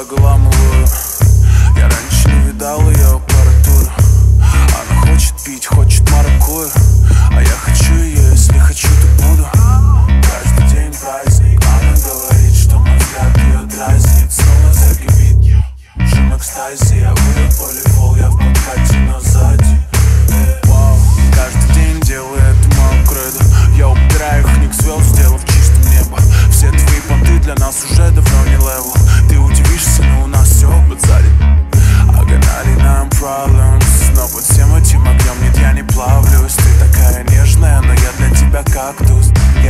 обгламываю Я раньше не видал ее аппаратуру. Она хочет пить, хочет маракую А я хочу ее, если хочу, то буду. Каждый день праздник. Она говорит, что мой взгляд ее дразнит. Снова загибит. Жим экстази, я выпал пол, я в подкате, но сзади.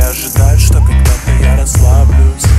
Ожидать, что когда-то я расслаблюсь.